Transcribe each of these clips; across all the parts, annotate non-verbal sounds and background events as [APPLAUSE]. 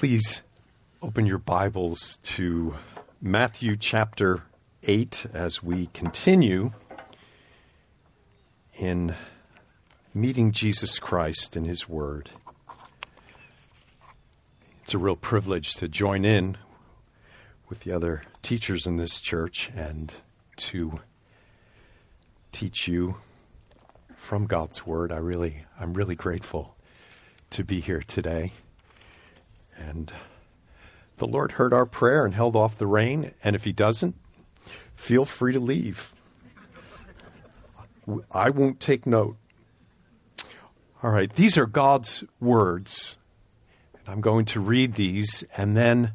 Please open your Bibles to Matthew chapter 8 as we continue in meeting Jesus Christ in His Word. It's a real privilege to join in with the other teachers in this church and to teach you from God's Word. I really, I'm really grateful to be here today. And the Lord heard our prayer and held off the rain. And if He doesn't, feel free to leave. I won't take note. All right, these are God's words. And I'm going to read these. And then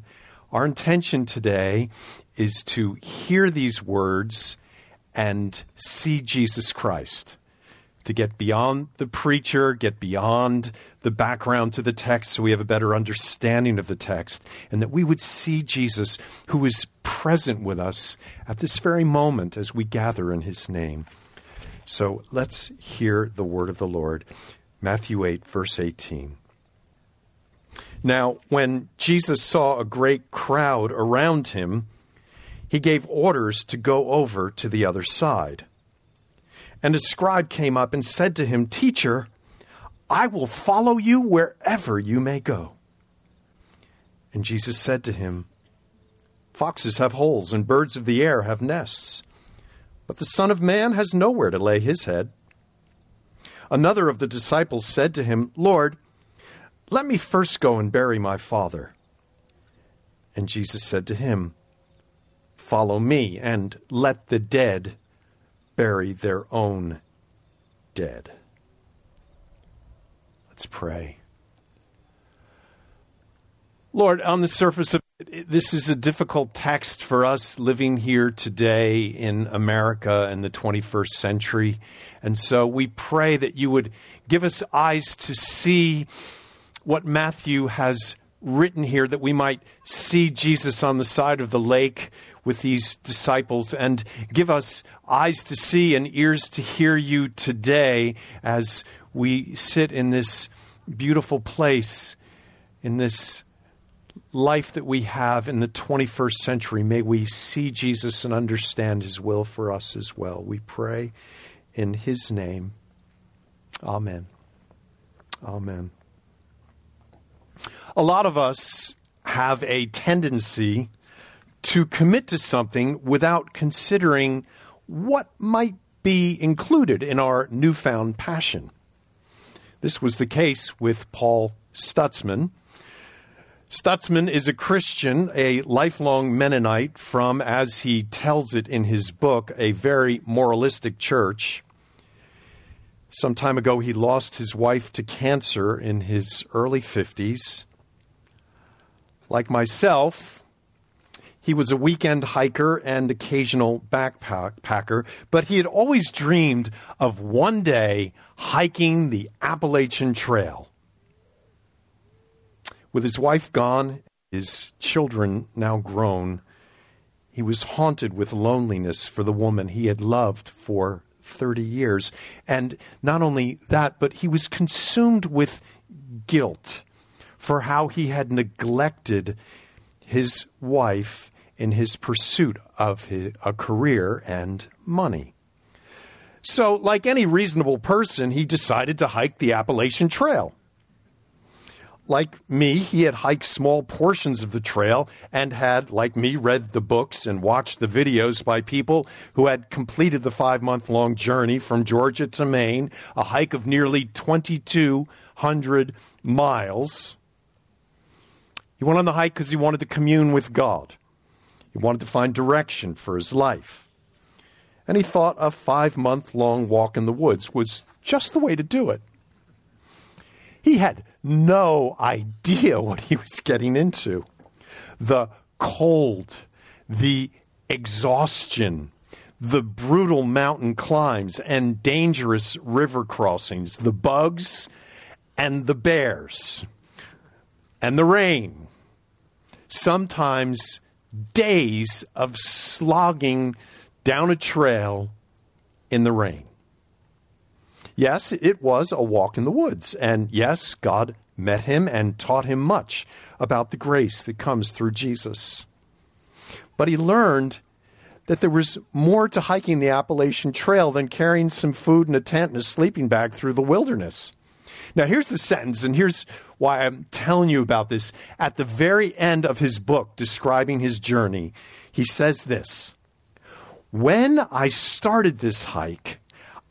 our intention today is to hear these words and see Jesus Christ to get beyond the preacher, get beyond the background to the text so we have a better understanding of the text, and that we would see Jesus who is present with us at this very moment as we gather in his name. So let's hear the word of the Lord. Matthew 8, verse 18. Now, when Jesus saw a great crowd around him, he gave orders to go over to the other side. And a scribe came up and said to him, Teacher, I will follow you wherever you may go. And Jesus said to him, Foxes have holes, and birds of the air have nests, but the Son of Man has nowhere to lay his head. Another of the disciples said to him, Lord, let me first go and bury my father. And Jesus said to him, Follow me, and let the dead bury their own dead. Let's pray. Lord, on the surface of it, this is a difficult text for us living here today in America in the 21st century. And so we pray that you would give us eyes to see what Matthew has written here, that we might see Jesus on the side of the lake with these disciples and give us eyes to see and ears to hear you today as we sit in this beautiful place, in this life that we have in the 21st century. May we see Jesus and understand his will for us as well. We pray in his name. Amen. Amen. A lot of us have a tendency to commit to something without considering what might be included in our newfound passion. This was the case with Paul Stutzman. Stutzman is a Christian, a lifelong Mennonite from, as he tells it in his book, a very moralistic church. Some time ago, he lost his wife to cancer in his early 50s. Like myself, he was a weekend hiker and occasional backpacker, but he had always dreamed of one day hiking the Appalachian Trail. With his wife gone, his children now grown, he was haunted with loneliness for the woman he had loved for 30 years. And not only that, but he was consumed with guilt for how he had neglected his wife in his pursuit of a career and money. So, like any reasonable person, he decided to hike the Appalachian Trail. Like me, he had hiked small portions of the trail and had, like me, read the books and watched the videos by people who had completed the five month long journey from Georgia to Maine, a hike of nearly 2,200 miles. He went on the hike because he wanted to commune with God. He wanted to find direction for his life. And he thought a five month long walk in the woods was just the way to do it. He had no idea [LAUGHS] what he was getting into. The cold, the exhaustion, the brutal mountain climbs and dangerous river crossings, the bugs and the bears, and the rain. Sometimes days of slogging down a trail in the rain. Yes, it was a walk in the woods. And yes, God met him and taught him much about the grace that comes through Jesus. But he learned that there was more to hiking the Appalachian Trail than carrying some food and a tent and a sleeping bag through the wilderness. Now, here's the sentence, and here's why I'm telling you about this. At the very end of his book describing his journey, he says this When I started this hike,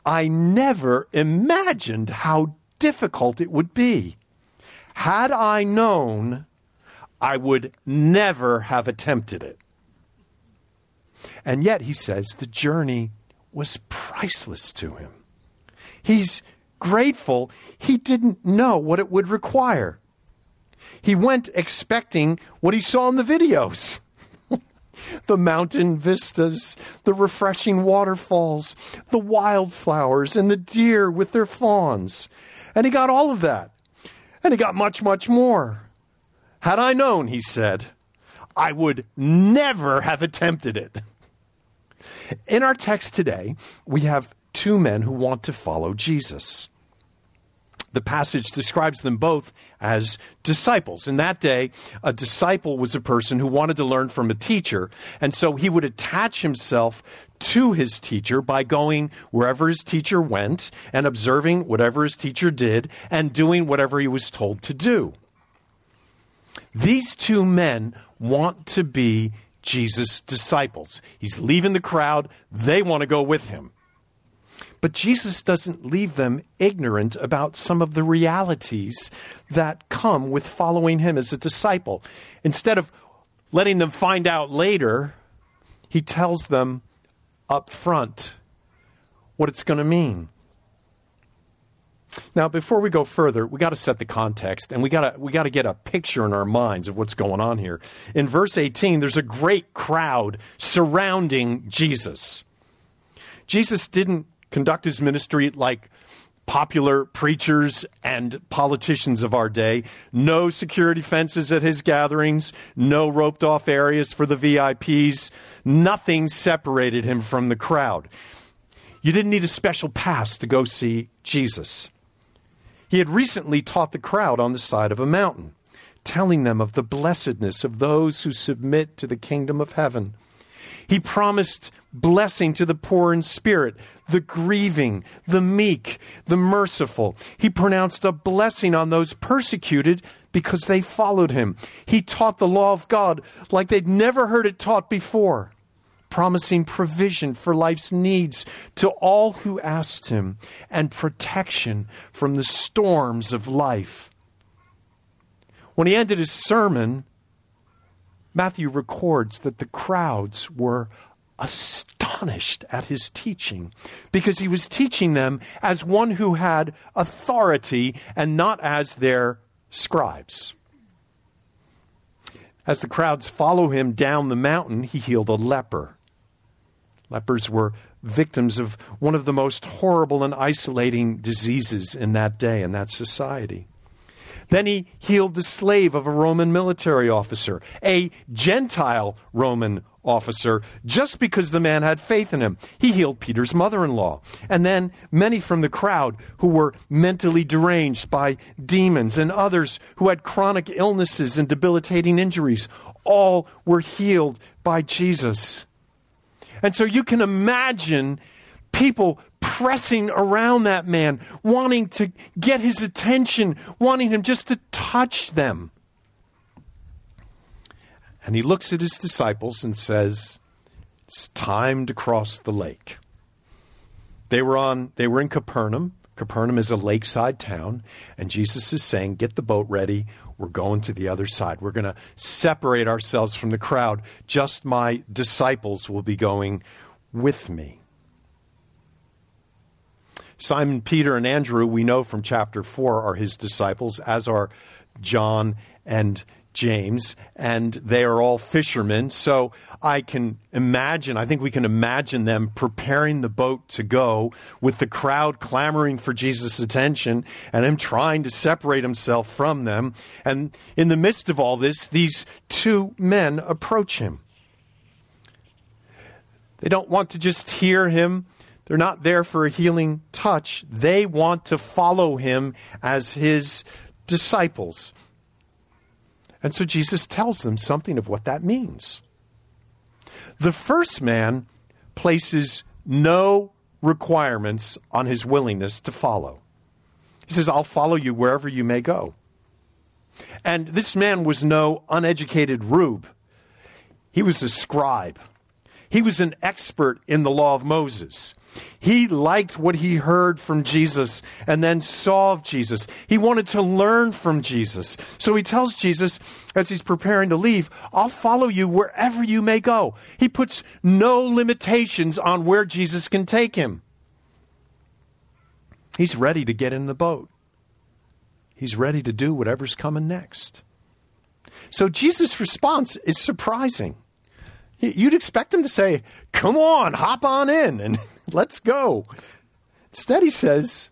I never imagined how difficult it would be. Had I known, I would never have attempted it. And yet, he says, the journey was priceless to him. He's grateful he didn't know what it would require. He went expecting what he saw in the videos [LAUGHS] the mountain vistas, the refreshing waterfalls, the wildflowers, and the deer with their fawns. And he got all of that. And he got much, much more. Had I known, he said, I would never have attempted it. In our text today, we have two men who want to follow Jesus. The passage describes them both as disciples. In that day, a disciple was a person who wanted to learn from a teacher, and so he would attach himself to his teacher by going wherever his teacher went and observing whatever his teacher did and doing whatever he was told to do. These two men want to be Jesus' disciples. He's leaving the crowd, they want to go with him. But Jesus doesn't leave them ignorant about some of the realities that come with following him as a disciple. Instead of letting them find out later, he tells them up front what it's going to mean. Now, before we go further, we got to set the context and we got to we got to get a picture in our minds of what's going on here. In verse 18, there's a great crowd surrounding Jesus. Jesus didn't conduct his ministry like popular preachers and politicians of our day. No security fences at his gatherings, no roped off areas for the VIPs. Nothing separated him from the crowd. You didn't need a special pass to go see Jesus. He had recently taught the crowd on the side of a mountain, telling them of the blessedness of those who submit to the kingdom of heaven. He promised blessing to the poor in spirit, the grieving, the meek, the merciful. He pronounced a blessing on those persecuted because they followed him. He taught the law of God like they'd never heard it taught before promising provision for life's needs to all who asked him, and protection from the storms of life. When he ended his sermon, Matthew records that the crowds were astonished at his teaching because he was teaching them as one who had authority and not as their scribes. As the crowds follow him down the mountain, he healed a leper. Lepers were victims of one of the most horrible and isolating diseases in that day, in that society. Then he healed the slave of a Roman military officer, a Gentile Roman officer, just because the man had faith in him. He healed Peter's mother in law. And then many from the crowd who were mentally deranged by demons and others who had chronic illnesses and debilitating injuries. All were healed by Jesus. And so you can imagine people pressing around that man, wanting to get his attention, wanting him just to touch them. And he looks at his disciples and says, It's time to cross the lake. They were on they were in Capernaum. Capernaum is a lakeside town, and Jesus is saying, Get the boat ready. We're going to the other side. We're going to separate ourselves from the crowd. Just my disciples will be going with me. Simon Peter and Andrew, we know from chapter 4, are his disciples, as are John and James, and they are all fishermen. So I can imagine, I think we can imagine them preparing the boat to go with the crowd clamoring for Jesus' attention and him trying to separate himself from them. And in the midst of all this, these two men approach him. They don't want to just hear him. They're not there for a healing touch. They want to follow him as his disciples. And so Jesus tells them something of what that means. The first man places no requirements on his willingness to follow. He says, I'll follow you wherever you may go. And this man was no uneducated rube, he was a scribe. He was an expert in the law of Moses. He liked what he heard from Jesus and then saw of Jesus. He wanted to learn from Jesus. So he tells Jesus as he's preparing to leave, I'll follow you wherever you may go. He puts no limitations on where Jesus can take him. He's ready to get in the boat. He's ready to do whatever's coming next. So Jesus' response is surprising. You'd expect him to say, Come on, hop on in and [LAUGHS] let's go. Instead, he says,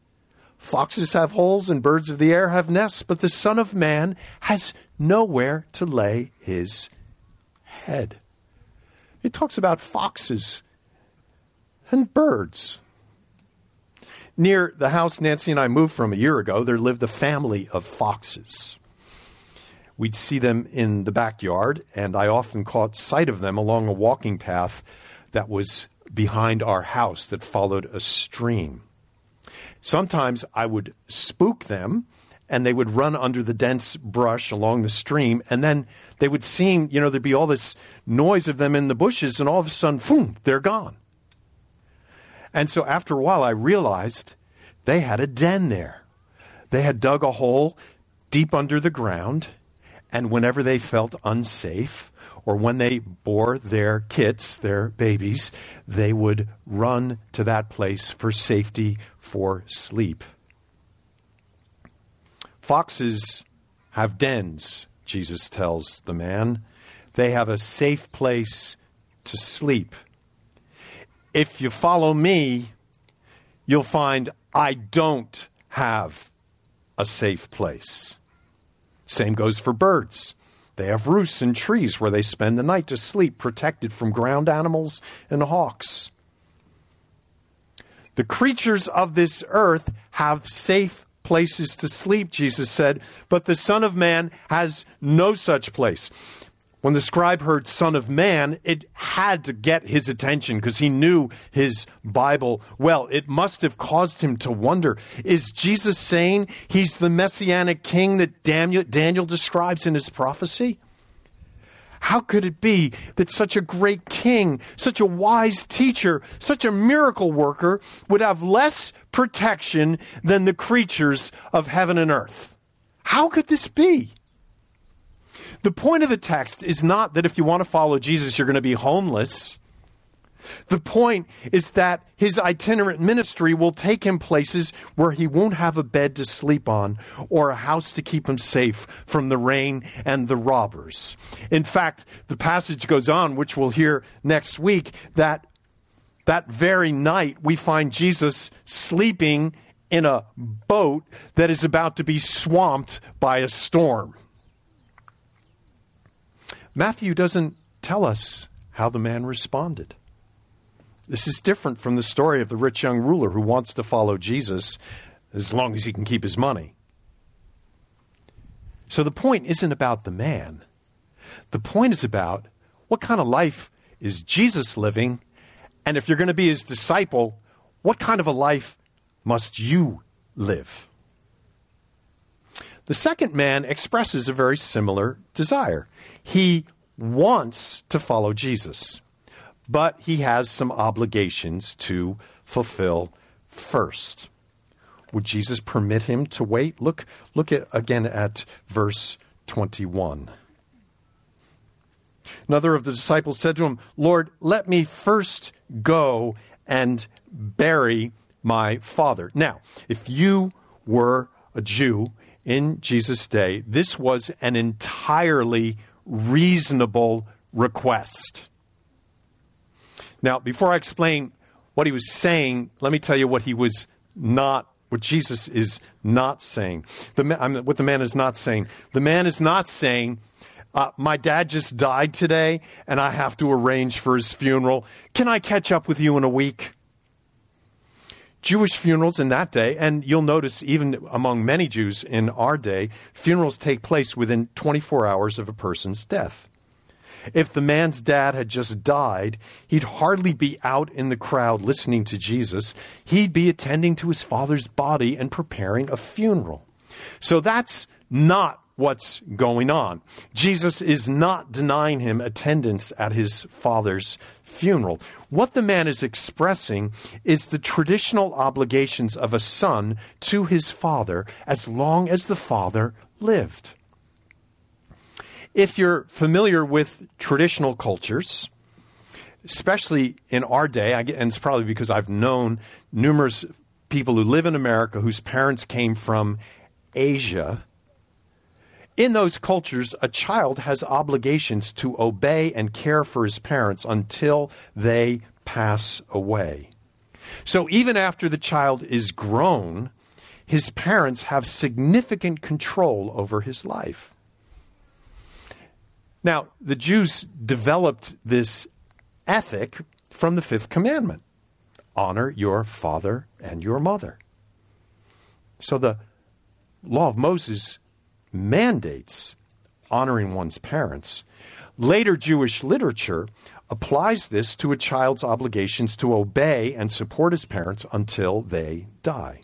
Foxes have holes and birds of the air have nests, but the Son of Man has nowhere to lay his head. He talks about foxes and birds. Near the house Nancy and I moved from a year ago, there lived a family of foxes. We'd see them in the backyard, and I often caught sight of them along a walking path that was behind our house that followed a stream. Sometimes I would spook them, and they would run under the dense brush along the stream, and then they would seem, you know, there'd be all this noise of them in the bushes, and all of a sudden, boom, they're gone. And so after a while, I realized they had a den there. They had dug a hole deep under the ground and whenever they felt unsafe, or when they bore their kits, their babies, they would run to that place for safety, for sleep. Foxes have dens, Jesus tells the man. They have a safe place to sleep. If you follow me, you'll find I don't have a safe place. Same goes for birds. They have roosts in trees where they spend the night to sleep, protected from ground animals and hawks. The creatures of this earth have safe places to sleep, Jesus said, but the Son of Man has no such place. When the scribe heard Son of Man, it had to get his attention because he knew his Bible well. It must have caused him to wonder is Jesus saying he's the messianic king that Daniel, Daniel describes in his prophecy? How could it be that such a great king, such a wise teacher, such a miracle worker would have less protection than the creatures of heaven and earth? How could this be? The point of the text is not that if you want to follow Jesus, you're going to be homeless. The point is that his itinerant ministry will take him places where he won't have a bed to sleep on or a house to keep him safe from the rain and the robbers. In fact, the passage goes on, which we'll hear next week, that that very night we find Jesus sleeping in a boat that is about to be swamped by a storm. Matthew doesn't tell us how the man responded. This is different from the story of the rich young ruler who wants to follow Jesus as long as he can keep his money. So the point isn't about the man. The point is about what kind of life is Jesus living? And if you're going to be his disciple, what kind of a life must you live? The second man expresses a very similar desire. He wants to follow Jesus, but he has some obligations to fulfill first. Would Jesus permit him to wait? Look, look at, again at verse 21. Another of the disciples said to him, Lord, let me first go and bury my father. Now, if you were a Jew in Jesus' day, this was an entirely reasonable request. Now, before I explain what he was saying, let me tell you what he was not, what Jesus is not saying. The, I mean, what the man is not saying. The man is not saying, uh, my dad just died today and I have to arrange for his funeral. Can I catch up with you in a week? Jewish funerals in that day, and you'll notice even among many Jews in our day, funerals take place within 24 hours of a person's death. If the man's dad had just died, he'd hardly be out in the crowd listening to Jesus. He'd be attending to his father's body and preparing a funeral. So that's not what's going on. Jesus is not denying him attendance at his father's funeral. What the man is expressing is the traditional obligations of a son to his father as long as the father lived. If you're familiar with traditional cultures, especially in our day, and it's probably because I've known numerous people who live in America whose parents came from Asia in those cultures, a child has obligations to obey and care for his parents until they pass away. So even after the child is grown, his parents have significant control over his life. Now, the Jews developed this ethic from the fifth commandment honor your father and your mother. So the law of Moses mandates honoring one's parents. Later Jewish literature applies this to a child's obligations to obey and support his parents until they die.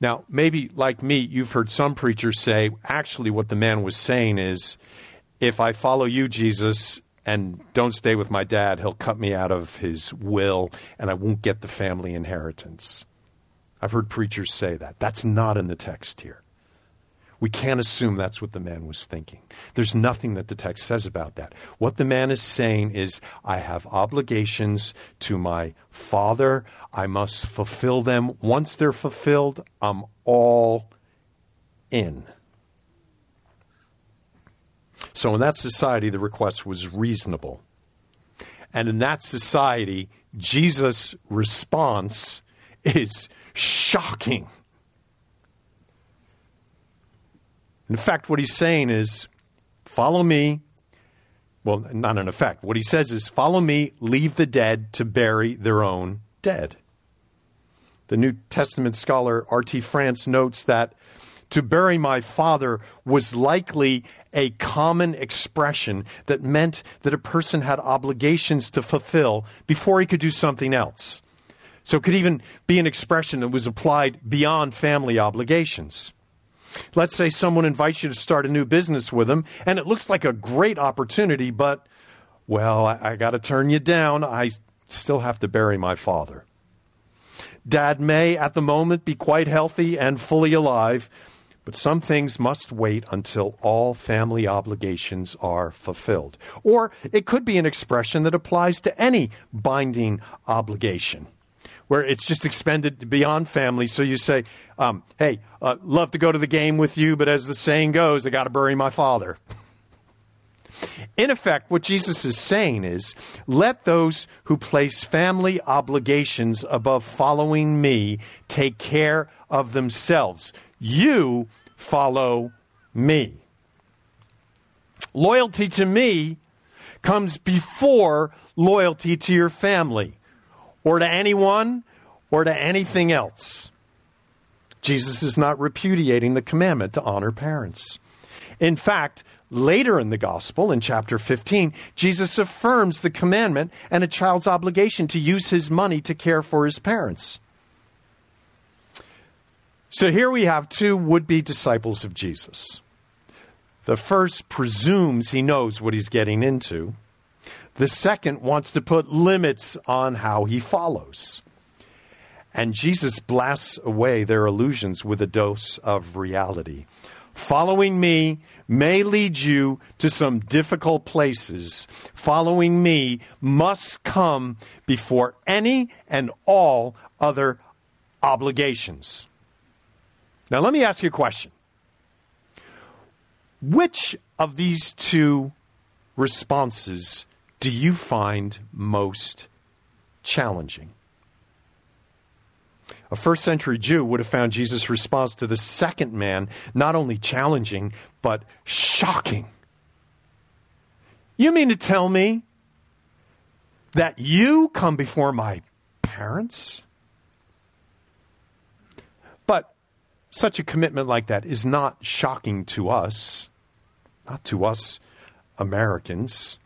Now, maybe like me, you've heard some preachers say, actually, what the man was saying is, if I follow you, Jesus, and don't stay with my dad, he'll cut me out of his will and I won't get the family inheritance. I've heard preachers say that. That's not in the text here. We can't assume that's what the man was thinking. There's nothing that the text says about that. What the man is saying is, I have obligations to my father. I must fulfill them. Once they're fulfilled, I'm all in. So, in that society, the request was reasonable. And in that society, Jesus' response is shocking. In fact, what he's saying is, follow me. Well, not in effect. What he says is, follow me, leave the dead to bury their own dead. The New Testament scholar R.T. France notes that to bury my father was likely a common expression that meant that a person had obligations to fulfill before he could do something else. So it could even be an expression that was applied beyond family obligations. Let's say someone invites you to start a new business with them, and it looks like a great opportunity, but, well, I, I got to turn you down. I still have to bury my father. Dad may, at the moment, be quite healthy and fully alive, but some things must wait until all family obligations are fulfilled. Or it could be an expression that applies to any binding obligation where it's just expended beyond family. So you say, um, hey, uh, love to go to the game with you, but as the saying goes, I got to bury my father. In effect, what Jesus is saying is let those who place family obligations above following me take care of themselves. You follow me. Loyalty to me comes before loyalty to your family or to anyone or to anything else. Jesus is not repudiating the commandment to honor parents. In fact, later in the gospel, in chapter 15, Jesus affirms the commandment and a child's obligation to use his money to care for his parents. So here we have two would be disciples of Jesus. The first presumes he knows what he's getting into. The second wants to put limits on how he follows. And Jesus blasts away their illusions with a dose of reality. Following me may lead you to some difficult places. Following me must come before any and all other obligations. Now, let me ask you a question. Which of these two responses do you find most challenging? A first century Jew would have found Jesus' response to the second man not only challenging, but shocking. You mean to tell me that you come before my parents. But such a commitment like that is not shocking to us, not to us Americans.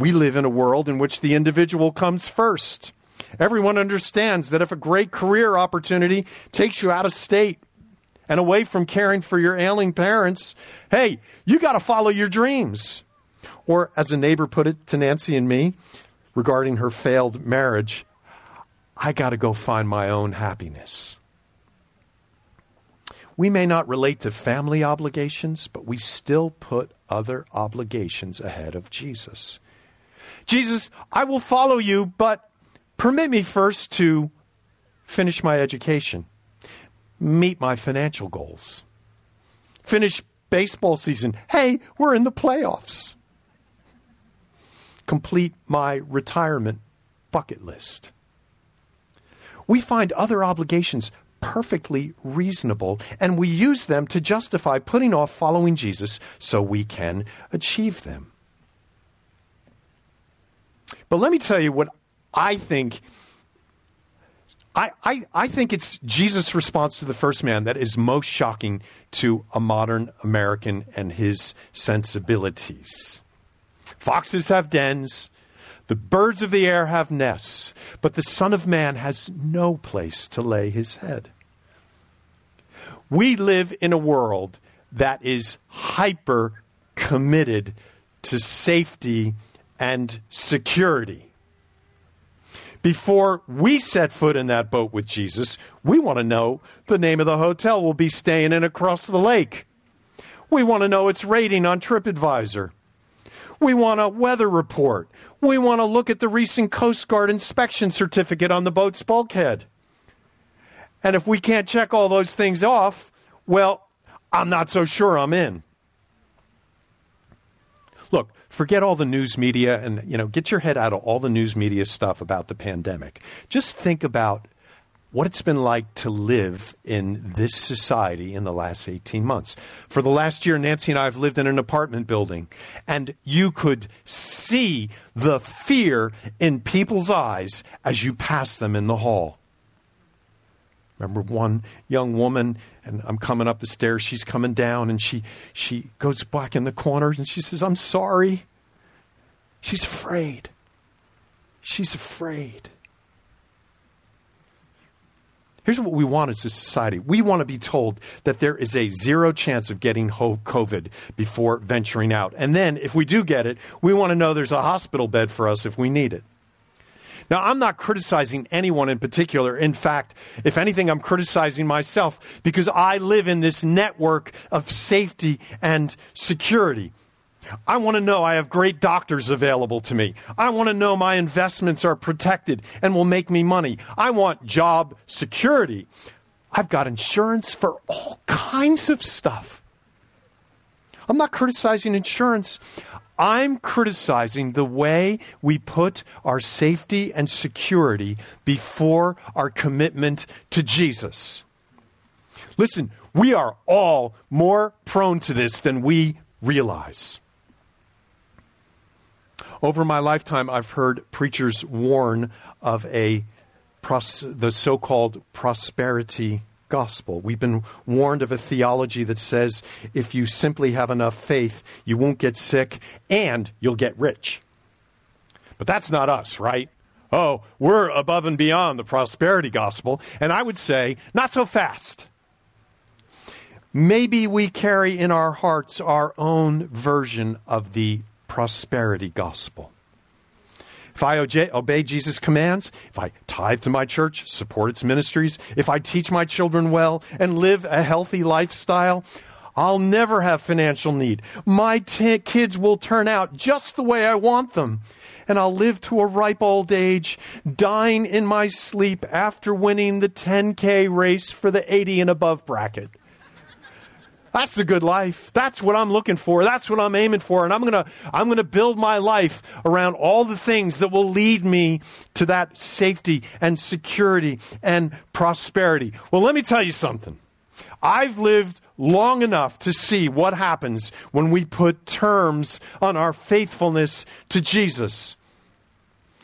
We live in a world in which the individual comes first. Everyone understands that if a great career opportunity takes you out of state and away from caring for your ailing parents, hey, you got to follow your dreams. Or, as a neighbor put it to Nancy and me regarding her failed marriage, I got to go find my own happiness. We may not relate to family obligations, but we still put other obligations ahead of Jesus. Jesus, I will follow you, but permit me first to finish my education, meet my financial goals, finish baseball season. Hey, we're in the playoffs. Complete my retirement bucket list. We find other obligations perfectly reasonable, and we use them to justify putting off following Jesus so we can achieve them. But let me tell you what I think. I, I, I think it's Jesus' response to the first man that is most shocking to a modern American and his sensibilities. Foxes have dens, the birds of the air have nests, but the Son of Man has no place to lay his head. We live in a world that is hyper committed to safety and security. Before we set foot in that boat with Jesus, we want to know the name of the hotel we'll be staying in across the lake. We want to know its rating on TripAdvisor. We want a weather report. We want to look at the recent Coast Guard inspection certificate on the boat's bulkhead. And if we can't check all those things off, well, I'm not so sure I'm in. Look, forget all the news media and you know, get your head out of all the news media stuff about the pandemic. Just think about what it's been like to live in this society in the last 18 months. For the last year, Nancy and I have lived in an apartment building, and you could see the fear in people's eyes as you pass them in the hall. Remember one young woman, and I'm coming up the stairs, she's coming down, and she, she goes back in the corner and she says, I'm sorry. She's afraid. She's afraid. Here's what we want as a society we want to be told that there is a zero chance of getting COVID before venturing out. And then, if we do get it, we want to know there's a hospital bed for us if we need it. Now, I'm not criticizing anyone in particular. In fact, if anything, I'm criticizing myself because I live in this network of safety and security. I want to know I have great doctors available to me. I want to know my investments are protected and will make me money. I want job security. I've got insurance for all kinds of stuff. I'm not criticizing insurance. I'm criticizing the way we put our safety and security before our commitment to Jesus. Listen, we are all more prone to this than we realize. Over my lifetime, I've heard preachers warn of a the so-called prosperity gospel. We've been warned of a theology that says if you simply have enough faith, you won't get sick and you'll get rich. But that's not us, right? Oh, we're above and beyond the prosperity gospel. And I would say, not so fast. Maybe we carry in our hearts our own version of the prosperity gospel. If I obey Jesus' commands, if I tithe to my church, support its ministries, if I teach my children well and live a healthy lifestyle, I'll never have financial need. My t- kids will turn out just the way I want them. And I'll live to a ripe old age, dying in my sleep after winning the 10K race for the 80 and above bracket. That's the good life. That's what I'm looking for. That's what I'm aiming for. And I'm going to I'm going to build my life around all the things that will lead me to that safety and security and prosperity. Well, let me tell you something. I've lived long enough to see what happens when we put terms on our faithfulness to Jesus.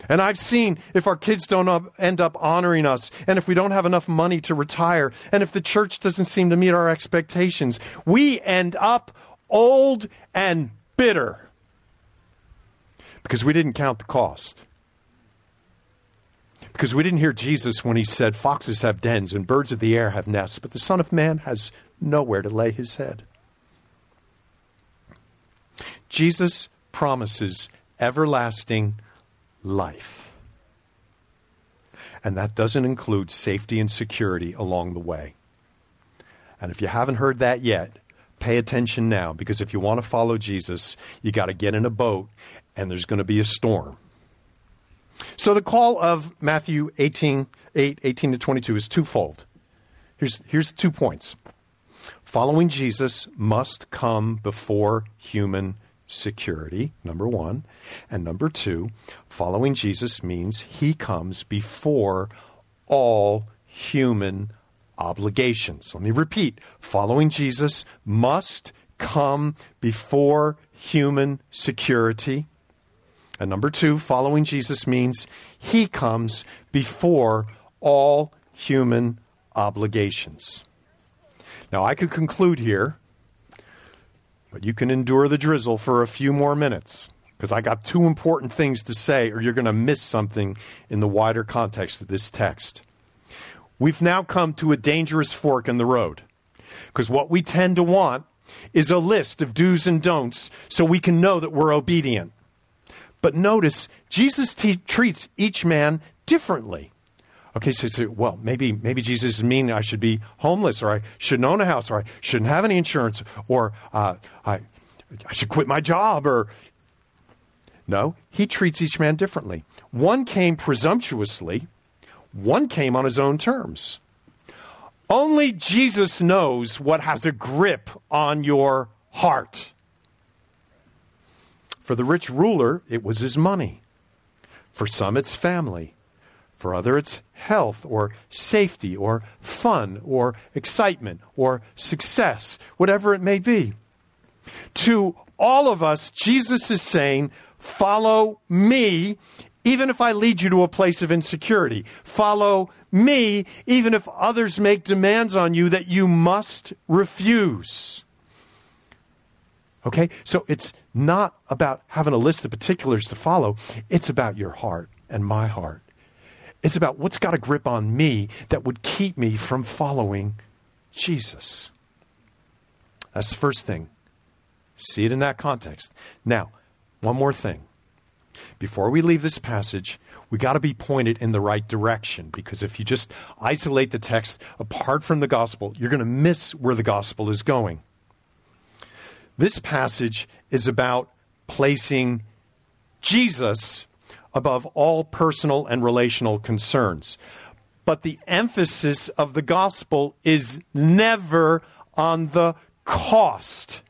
And I've seen if our kids don't up, end up honoring us, and if we don't have enough money to retire, and if the church doesn't seem to meet our expectations, we end up old and bitter because we didn't count the cost. Because we didn't hear Jesus when he said, Foxes have dens and birds of the air have nests, but the Son of Man has nowhere to lay his head. Jesus promises everlasting life. And that doesn't include safety and security along the way. And if you haven't heard that yet, pay attention now because if you want to follow Jesus, you got to get in a boat and there's going to be a storm. So the call of Matthew 18, 8, 18 to 22 is twofold. Here's, here's two points. Following Jesus must come before human security, number one. And number two, following Jesus means he comes before all human obligations. Let me repeat following Jesus must come before human security. And number two, following Jesus means he comes before all human obligations. Now, I could conclude here but you can endure the drizzle for a few more minutes because I got two important things to say, or you're going to miss something in the wider context of this text. We've now come to a dangerous fork in the road because what we tend to want is a list of do's and don'ts so we can know that we're obedient. But notice, Jesus treats each man differently. Okay, so, so, well, maybe maybe Jesus is meaning I should be homeless, or I shouldn't own a house, or I shouldn't have any insurance, or uh, I I should quit my job, or no, he treats each man differently. One came presumptuously, one came on his own terms. Only Jesus knows what has a grip on your heart. For the rich ruler, it was his money. For some, it's family. For other, it's health or safety or fun or excitement or success, whatever it may be. To all of us, Jesus is saying, Follow me, even if I lead you to a place of insecurity. Follow me, even if others make demands on you that you must refuse. Okay? So it's not about having a list of particulars to follow, it's about your heart and my heart. It's about what's got a grip on me that would keep me from following Jesus. That's the first thing. See it in that context. Now, one more thing. Before we leave this passage, we got to be pointed in the right direction because if you just isolate the text apart from the gospel, you're going to miss where the gospel is going. This passage is about placing Jesus above all personal and relational concerns. But the emphasis of the gospel is never on the cost.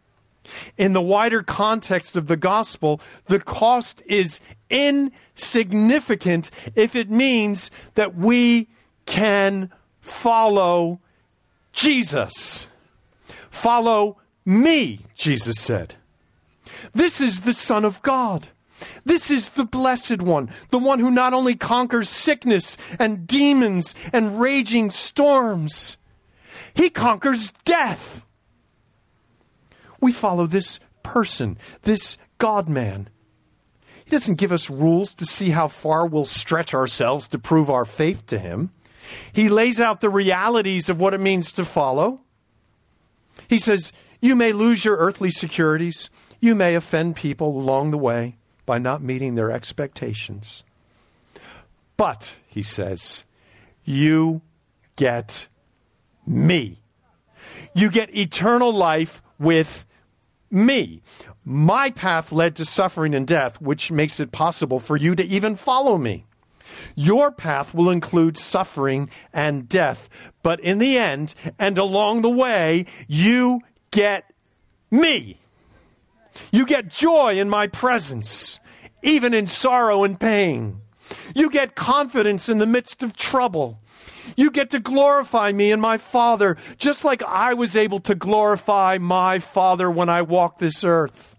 In the wider context of the gospel, the cost is insignificant if it means that we can follow Jesus. Follow me, Jesus said. This is the Son of God. This is the blessed one, the one who not only conquers sickness and demons and raging storms, he conquers death. We follow this person, this God man. He doesn't give us rules to see how far we'll stretch ourselves to prove our faith to him. He lays out the realities of what it means to follow. He says, You may lose your earthly securities, you may offend people along the way by not meeting their expectations. But, he says, you get me. You get eternal life with me. My path led to suffering and death, which makes it possible for you to even follow me. Your path will include suffering and death, but in the end and along the way, you get me. You get joy in my presence, even in sorrow and pain. You get confidence in the midst of trouble. You get to glorify me and my Father, just like I was able to glorify my Father when I walked this earth.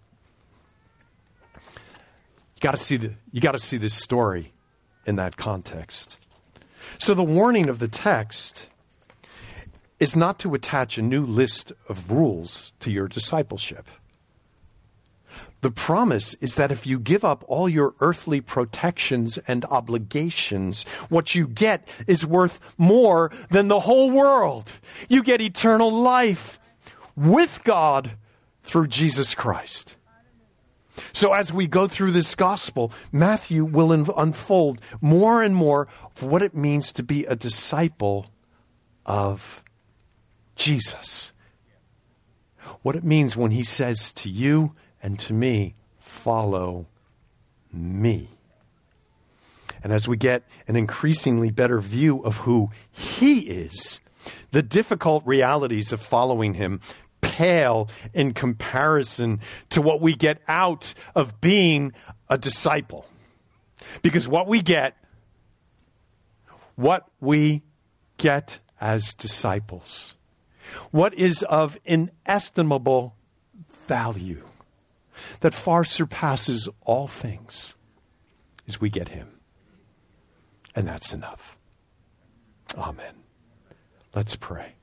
You got to see the, you got to see this story in that context. So the warning of the text is not to attach a new list of rules to your discipleship. The promise is that if you give up all your earthly protections and obligations, what you get is worth more than the whole world. You get eternal life with God through Jesus Christ. So, as we go through this gospel, Matthew will unfold more and more of what it means to be a disciple of Jesus. What it means when he says to you and to me, Follow me. And as we get an increasingly better view of who he is, the difficult realities of following him pale in comparison to what we get out of being a disciple. Because what we get, what we get as disciples, what is of inestimable value that far surpasses all things, is we get Him. And that's enough. Amen. Let's pray.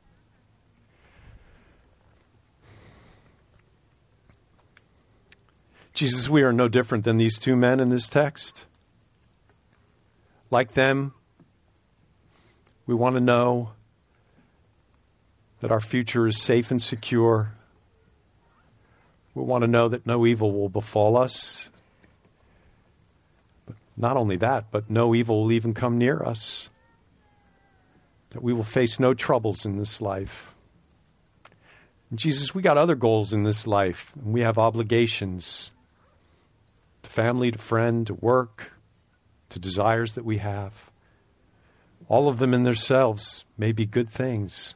Jesus, we are no different than these two men in this text. Like them, we want to know that our future is safe and secure. We want to know that no evil will befall us. But not only that, but no evil will even come near us. That we will face no troubles in this life. And Jesus, we got other goals in this life, and we have obligations to family, to friend, to work, to desires that we have. All of them in themselves may be good things.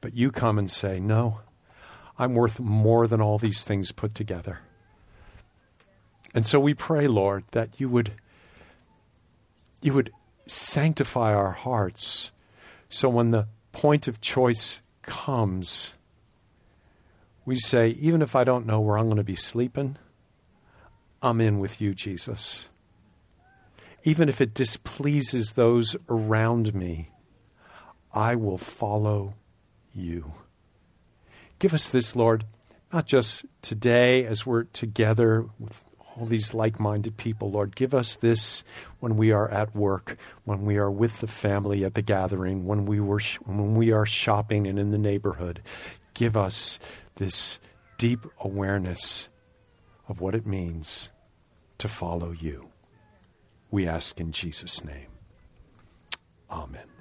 But you come and say, No, I'm worth more than all these things put together. And so we pray, Lord, that you would you would sanctify our hearts so when the point of choice comes, we say, even if I don't know where I'm going to be sleeping, I'm in with you, Jesus. Even if it displeases those around me, I will follow you. Give us this, Lord, not just today as we're together with all these like minded people, Lord. Give us this when we are at work, when we are with the family at the gathering, when we, were sh- when we are shopping and in the neighborhood. Give us this deep awareness of what it means to follow you. We ask in Jesus' name. Amen.